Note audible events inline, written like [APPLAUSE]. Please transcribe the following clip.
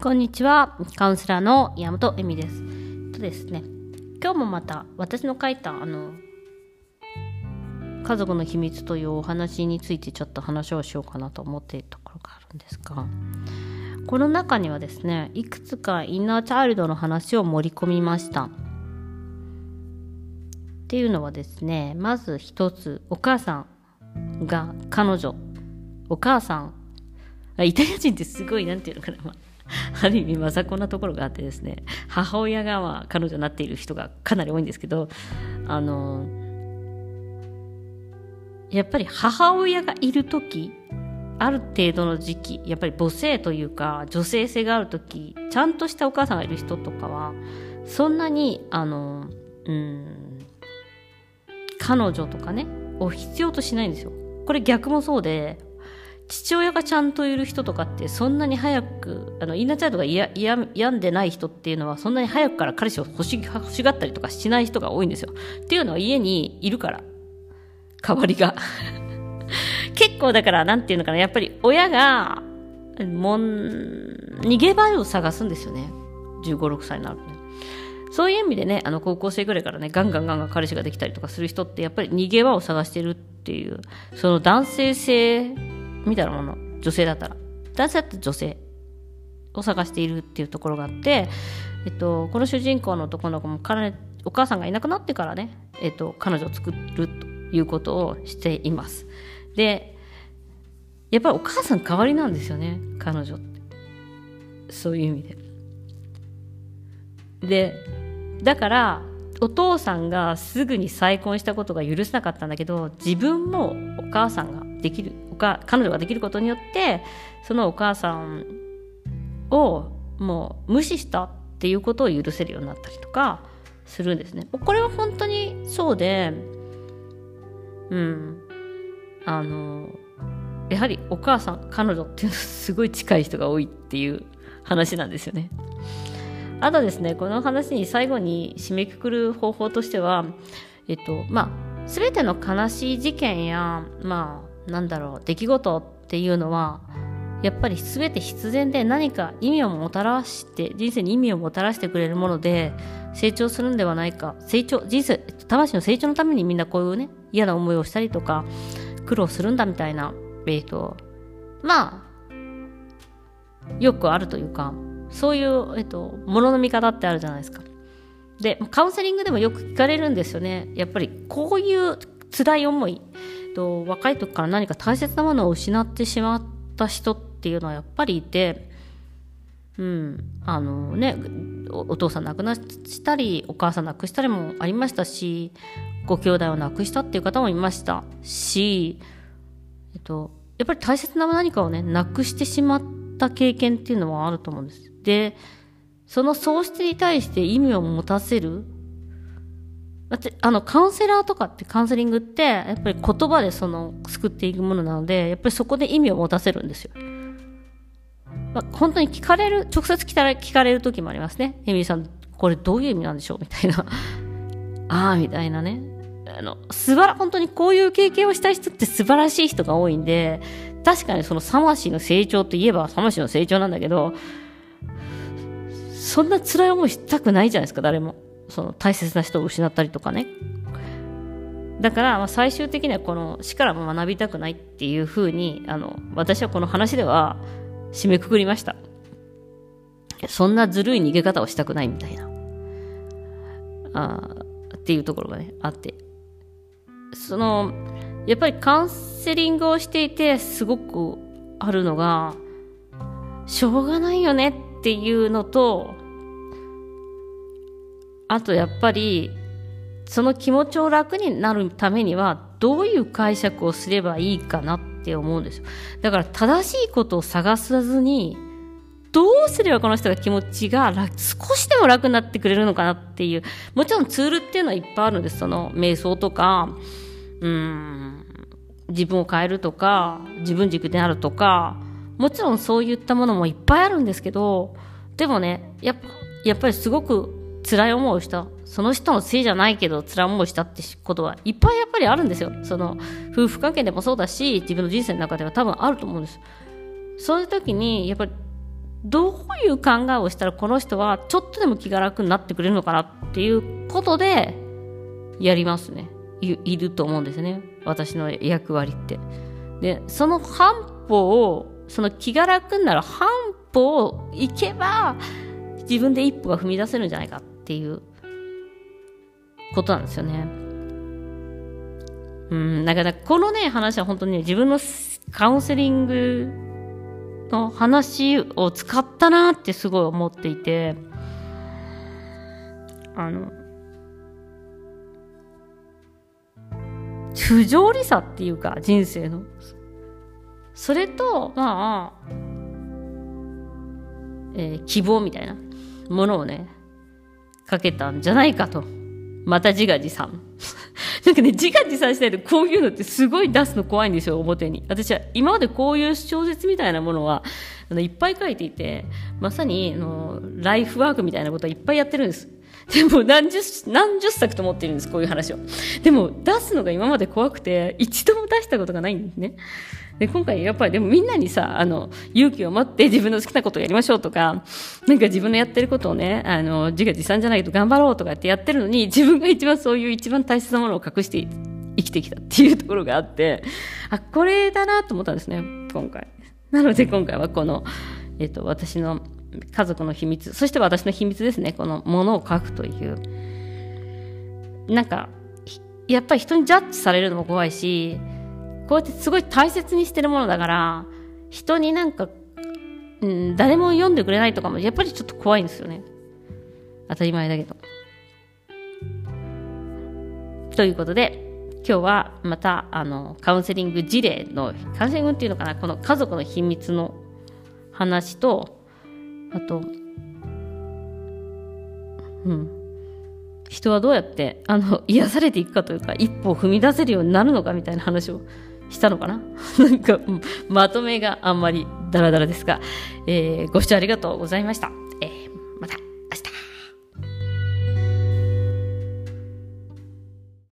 こんにちは。カウンセラーの山本恵美です。とですね、今日もまた私の書いたあの家族の秘密というお話についてちょっと話をしようかなと思っているところがあるんですが、この中にはですね、いくつかインナーチャイルドの話を盛り込みました。っていうのはですね、まず一つ、お母さんが彼女、お母さん、イタリア人ってすごい、なんていうのかな、[LAUGHS] ある意味まさこなところがあってですね母親がまあ彼女になっている人がかなり多いんですけどあのやっぱり母親がいる時ある程度の時期やっぱり母性というか女性性がある時ちゃんとしたお母さんがいる人とかはそんなにあのうん彼女とかねを必要としないんですよ。これ逆もそうで父親がちゃんといる人とかってそんなに早くあのインナーチャイルドがやや病んでない人っていうのはそんなに早くから彼氏を欲し欲しがったりとかしない人が多いんですよ。っていうのは家にいるから代わりが [LAUGHS] 結構だからなんていうのかなやっぱり親がもん逃げ場を探すんですよね1 5 6歳になるとね。そういう意味でね、あの高校生ぐらいからね、ガンガンガンガン彼氏ができたりとかする人って、やっぱり逃げ場を探してるっていう、その男性性みたいなもの女性だったら。男性だって女性を探しているっていうところがあって、えっと、この主人公の男の子も彼お母さんがいなくなってからね、えっと、彼女を作るということをしています。でやっぱりお母さん代わりなんですよね彼女って。そういう意味で。でだからお父さんがすぐに再婚したことが許せなかったんだけど自分もお母さんができる。か彼女ができることによってそのお母さんをもう無視したっていうことを許せるようになったりとかするんですね。これは本当にそうでうんあのやはりお母さん彼女っていうのはすごい近い人が多いっていう話なんですよね。あとですね、この話に最後に締めくくる方法としては、えっと、まあ、すべての悲しい事件や、まあ、なんだろう、出来事っていうのは、やっぱり全て必然で何か意味をもたらして、人生に意味をもたらしてくれるもので、成長するんではないか。成長、人生、魂の成長のためにみんなこういうね、嫌な思いをしたりとか、苦労するんだみたいな、えっと、まあ、よくあるというか、そういう、えっと、ものの見方ってあるじゃないですか。で、カウンセリングでもよく聞かれるんですよね。やっぱりこういう辛い思い、と若い時から何か大切なものを失ってしまった人っていうのはやっぱりいて、うん、あのねお、父さん亡くなしたり、お母さん亡くしたりもありましたし、ご兄弟を亡くしたっていう方もいましたし、えっと、やっぱり大切な何かをね、なくしてしまった経験っていうのはあると思うんです。で、その喪失に対して意味を持たせる、あの、カウンセラーとかってカウンセリングって、やっぱり言葉でその、救っていくものなので、やっぱりそこで意味を持たせるんですよ。まあ、本当に聞かれる、直接聞かれ聞かれる時もありますね。エミリーさん、これどういう意味なんでしょう？みたいな。[LAUGHS] ああ、みたいなね。あの、素晴ら、本当にこういう経験をした人って素晴らしい人が多いんで、確かにその魂の成長といえば魂の成長なんだけど、そんな辛い思いしたくないじゃないですか、誰も。その大切な人を失ったりとかね。だから、まあ、最終的にはこの死からも学びたくないっていうふうに、あの、私はこの話では締めくくりました。そんなずるい逃げ方をしたくないみたいな。あっていうところがね、あって。その、やっぱりカウンセリングをしていてすごくあるのが、しょうがないよねっていうのと、あとやっぱり、その気持ちを楽になるためには、どういう解釈をすればいいかなって思うんですよ。だから正しいことを探さずに、どうすればこの人が気持ちが少しでも楽になってくれるのかなっていう。もちろんツールっていうのはいっぱいあるんです。その瞑想とか、うん、自分を変えるとか、自分軸であるとか、もちろんそういったものもいっぱいあるんですけど、でもね、やっぱ、やっぱりすごく辛い思いをした。その人のせいじゃないけど辛い思いをしたってことはいっぱいやっぱりあるんですよ。その、夫婦関係でもそうだし、自分の人生の中では多分あると思うんです。そういう時に、やっぱり、どういう考えをしたらこの人はちょっとでも気が楽になってくれるのかなっていうことでやりますねいいると思うんですね私の役割ってでその半歩をその気が楽になる半歩を行けば自分で一歩が踏み出せるんじゃないかっていうことなんですよね。うんだからこのね話は本当にね自分のカウンセリングの話を使ったなってすごい思っていてあの不条理さっていうか人生の。それとまあ、えー、希望みたいなものをねかけたんじゃないかとまた自画自賛 [LAUGHS] なんかね、自画自賛しないとこういうのってすごい出すの怖いんですよ、表に。私は今までこういう小説みたいなものは、あのいっぱい書いていて、まさに、あの、ライフワークみたいなことはいっぱいやってるんです。[LAUGHS] でも何十、何十作と思ってるんです、こういう話を。でも出すのが今まで怖くて、一度も出したことがないんですね。で、今回やっぱりでもみんなにさ、あの、勇気を持って自分の好きなことをやりましょうとか、なんか自分のやってることをね、あの、自画自賛じゃないと頑張ろうとかってやってるのに、自分が一番そういう一番大切なものを隠して生きてきたっていうところがあって、あ、これだなと思ったんですね、今回。なので今回はこの、えっと、私の家族の秘密、そして私の秘密ですね、このものを書くという。なんか、やっぱり人にジャッジされるのも怖いし、こうやってすごい大切にしてるものだから、人になんか、うん、誰も読んでくれないとかも、やっぱりちょっと怖いんですよね。当たり前だけど。ということで、今日はまた、あの、カウンセリング事例の、カウンセリングっていうのかな、この家族の秘密の話と、あと、うん。人はどうやって、あの、癒されていくかというか、一歩を踏み出せるようになるのかみたいな話をしたのかな？[LAUGHS] なんか、まとめがあんまりダラダラですが、えー、ご視聴ありがとうございました。